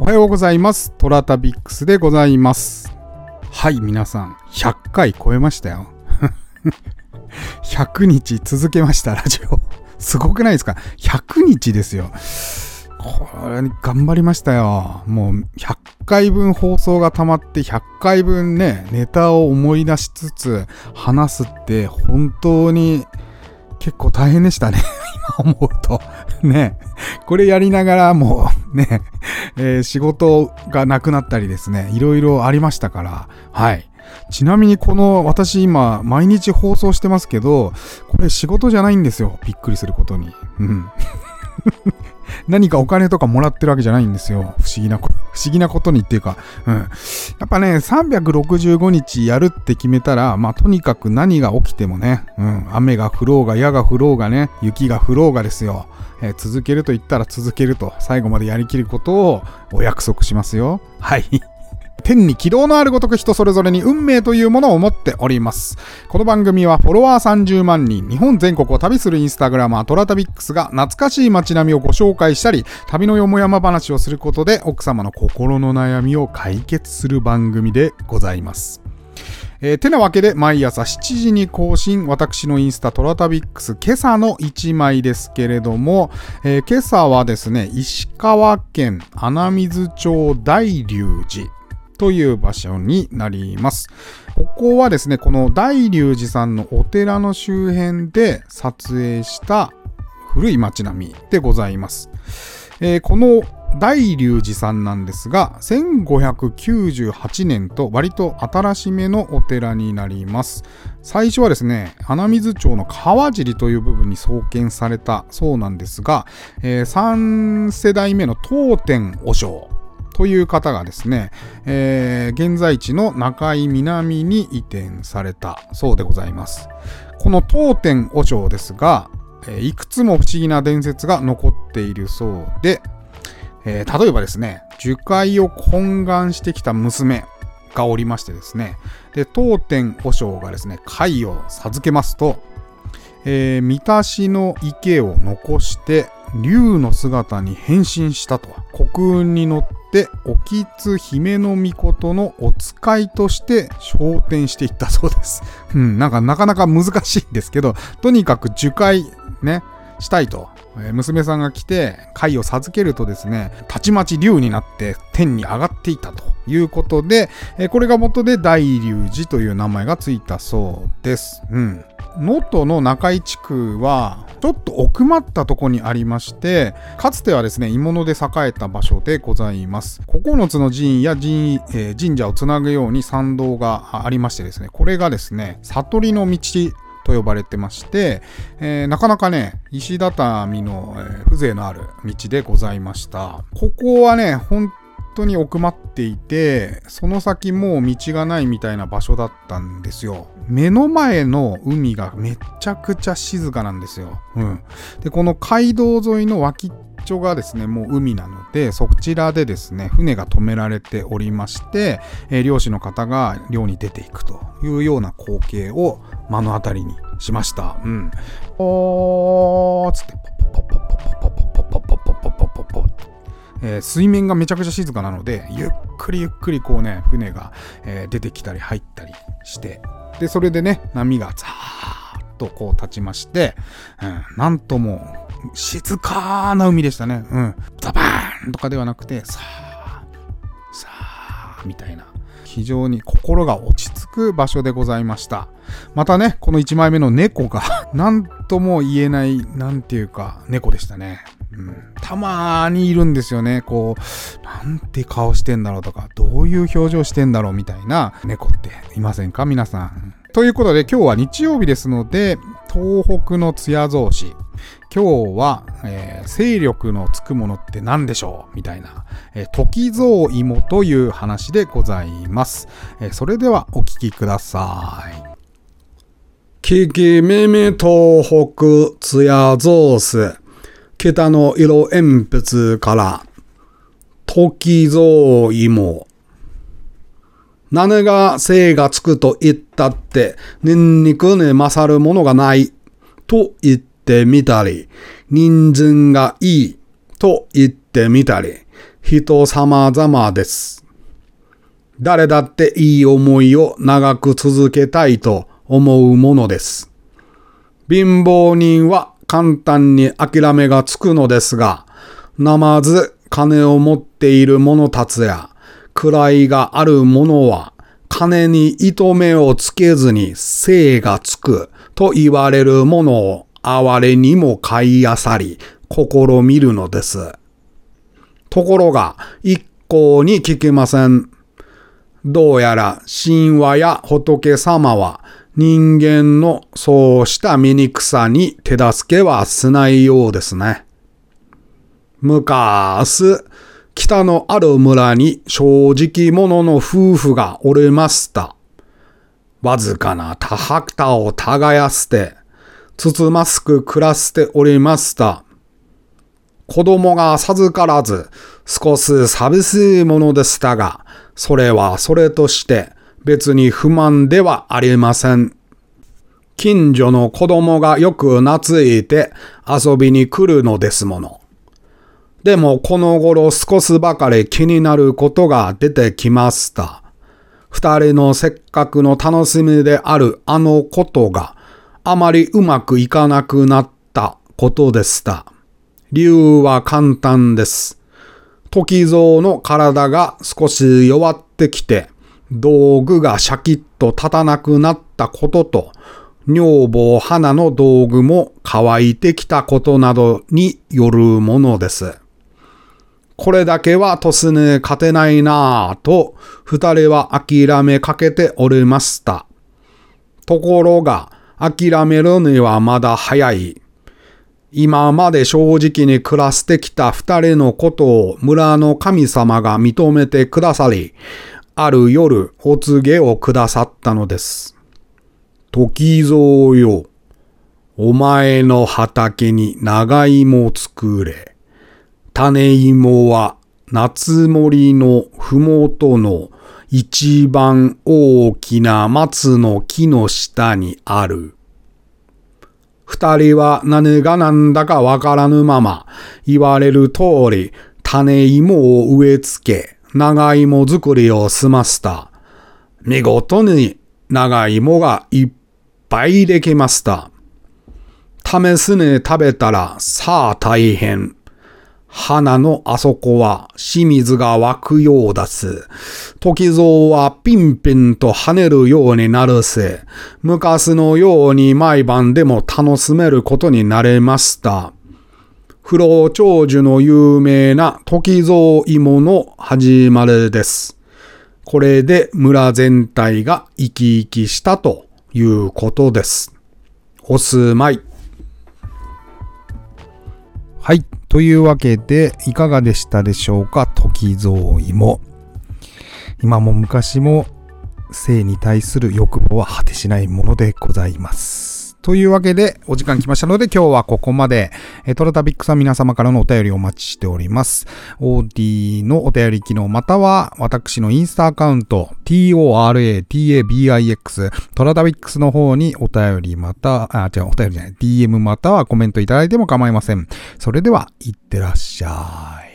おはようございます。トラタビックスでございます。はい、皆さん、100回超えましたよ。100日続けました、ラジオ。すごくないですか ?100 日ですよ。これ、頑張りましたよ。もう、100回分放送が溜まって、100回分ね、ネタを思い出しつつ、話すって、本当に、結構大変でしたね。思うと。ね。これやりながらもうね、えー仕事がなくなったりですね、いろいろありましたから。はい。ちなみにこの私今毎日放送してますけど、これ仕事じゃないんですよ。びっくりすることに。うん。何かお金とかもらってるわけじゃないんですよ。不思議な、不思議なことにっていうか、うん。やっぱね、365日やるって決めたら、まあとにかく何が起きてもね、うん。雨が降ろうが、矢が降ろうがね、雪が降ろうがですよ。えー続けると言ったら続けると、最後までやりきることをお約束しますよ。はい。天に軌道のあるごとく人それぞれに運命というものを持っております。この番組はフォロワー30万人、日本全国を旅するインスタグラマートラタビックスが懐かしい街並みをご紹介したり、旅のよもやま話をすることで奥様の心の悩みを解決する番組でございます。えーてなわけで毎朝7時に更新、私のインスタトラタビックス今朝の1枚ですけれども、えー今朝はですね、石川県穴水町大龍寺という場所になります。ここはですね、この大龍寺さんのお寺の周辺で撮影した古い街並みでございます。えーこの大龍寺さんなんですが、1598年と割と新しめのお寺になります。最初はですね、穴水町の川尻という部分に創建されたそうなんですが、え3世代目の当天和尚という方がですね、えー現在地の中井南に移転されたそうでございます。この当天和尚ですが、えいくつも不思議な伝説が残っているそうで、えー例えばですね、樹海を懇願してきた娘がおりましてですね、で、当天和尚がですね、貝を授けますと、えー、三田市の池を残して、竜の姿に変身したと。国運に乗って、沖津姫の御事のお使いとして昇天していったそうです。うん、なんかなかなか難しいんですけど、とにかく樹海ね、したいと。え娘さんが来て、貝を授けるとですね、たちまち竜になって天に上がっていたということで、えこれが元で大龍寺という名前がついたそうです。うん。能登の中井地区は、ちょっと奥まったとこにありまして、かつてはですね、鋳物で栄えた場所でございます。9つの寺院や寺えー神社をつなぐように参道がありましてですね、これがですね、悟りの道と呼ばれてまして、えーなかなかね、石畳の、えー風情のある道でございました。ここはね、本当に奥まっていて、その先もう道がないみたいな場所だったんですよ。目の前の海がめちゃくちゃ静かなんですよ。うん。で、この街道沿いの脇っちょがですね、もう海なので、そちらでですね、船が止められておりまして、えー、漁師の方が漁に出ていくというような光景を目の当たりにしました。うん。おーつって、ポッポッポポポポえー水面がめちゃくちゃ静かなので、ゆっくりゆっくりこうね、船が、えー出てきたり入ったりして、で、それでね、波がザーッとこう立ちまして、うん、なんとも静かな海でしたね。うん。ザバーンとかではなくて、さあ、さあ、みたいな。非常に心が落ち着く場所でございました。またね、この1枚目の猫が、なんとも言えない、なんていうか、猫でしたね。うん、たまーにいるんですよね。こう、なんて顔してんだろうとか、どういう表情してんだろうみたいな猫っていませんか？皆さん。ということで今日は日曜日ですので、東北の艶造詞。今日は、えー勢力のつくものって何でしょう？みたいな、えー時蔵芋という話でございます。えーそれではお聞きください。ききみみ東北つやぞうす。北の色鉛筆から、時蔵芋。何が精がつくと言ったって、ニンニクに勝るものがない。と言ってみたり、人参がいい。と言ってみたり、人様々です。誰だっていい思いを長く続けたいと思うものです。貧乏人は簡単に諦めがつくのですが、なまず金を持っている者たちや、位がある者は、金に糸目をつけずに精がつくと言われるものを哀れにも買いあさり、試みるのです。ところが、一向に聞きません。どうやら神話や仏様は人間のそうした醜さに手助けはしないようですね。昔、北のある村に正直者の夫婦がおりました。わずかな田畑を耕して、つつましく暮らしておりました。子供が授からず、少し寂しいものでしたが、それはそれとして別に不満ではありません。近所の子供がよく懐いて遊びに来るのですもの。でもこの頃少しばかり気になることが出てきました。二人のせっかくの楽しみであるあのことがあまりうまくいかなくなったことでした。理由は簡単です。時蔵の体が少し弱ってきて、道具がシャキッと立たなくなったことと、女房花の道具も乾いてきたことなどによるものです。これだけはトスに勝てないなぁと、二人は諦めかけておりました。ところが、諦めるにはまだ早い。今まで正直に暮らしてきた二人のことを村の神様が認めてくださり、ある夜お告げをくださったのです。時蔵よ、お前の畑に長芋作れ。種芋は夏森のふもとの一番大きな松の木の下にある。二人は何が何だかわからぬまま、言われる通り、種芋を植え付け、長芋作りを済ませた。見事に長芋がいっぱいできました。試すに食べたら、さあ大変。花のあそこは清水が湧くようだす。時蔵はピンピンと跳ねるようになるせ。昔のように毎晩でも楽しめることになれました。不老長寿の有名な時蔵芋の始まりです。これで村全体が生き生きしたということです。おすまい。はい。というわけで、いかがでしたでしょうか？時蔵芋。今も昔も性に対する欲望は果てしないものでございます。というわけで、お時間来ましたので、今日はここまで。えートロタビックさん皆様からのお便りをお待ちしております。OD のお便り機能、または私のインスタアカウント、TORATABIX、トラタビックスの方にお便りまた、あ、違う、お便りじゃない、DM またはコメントいただいても構いません。それでは、いってらっしゃい。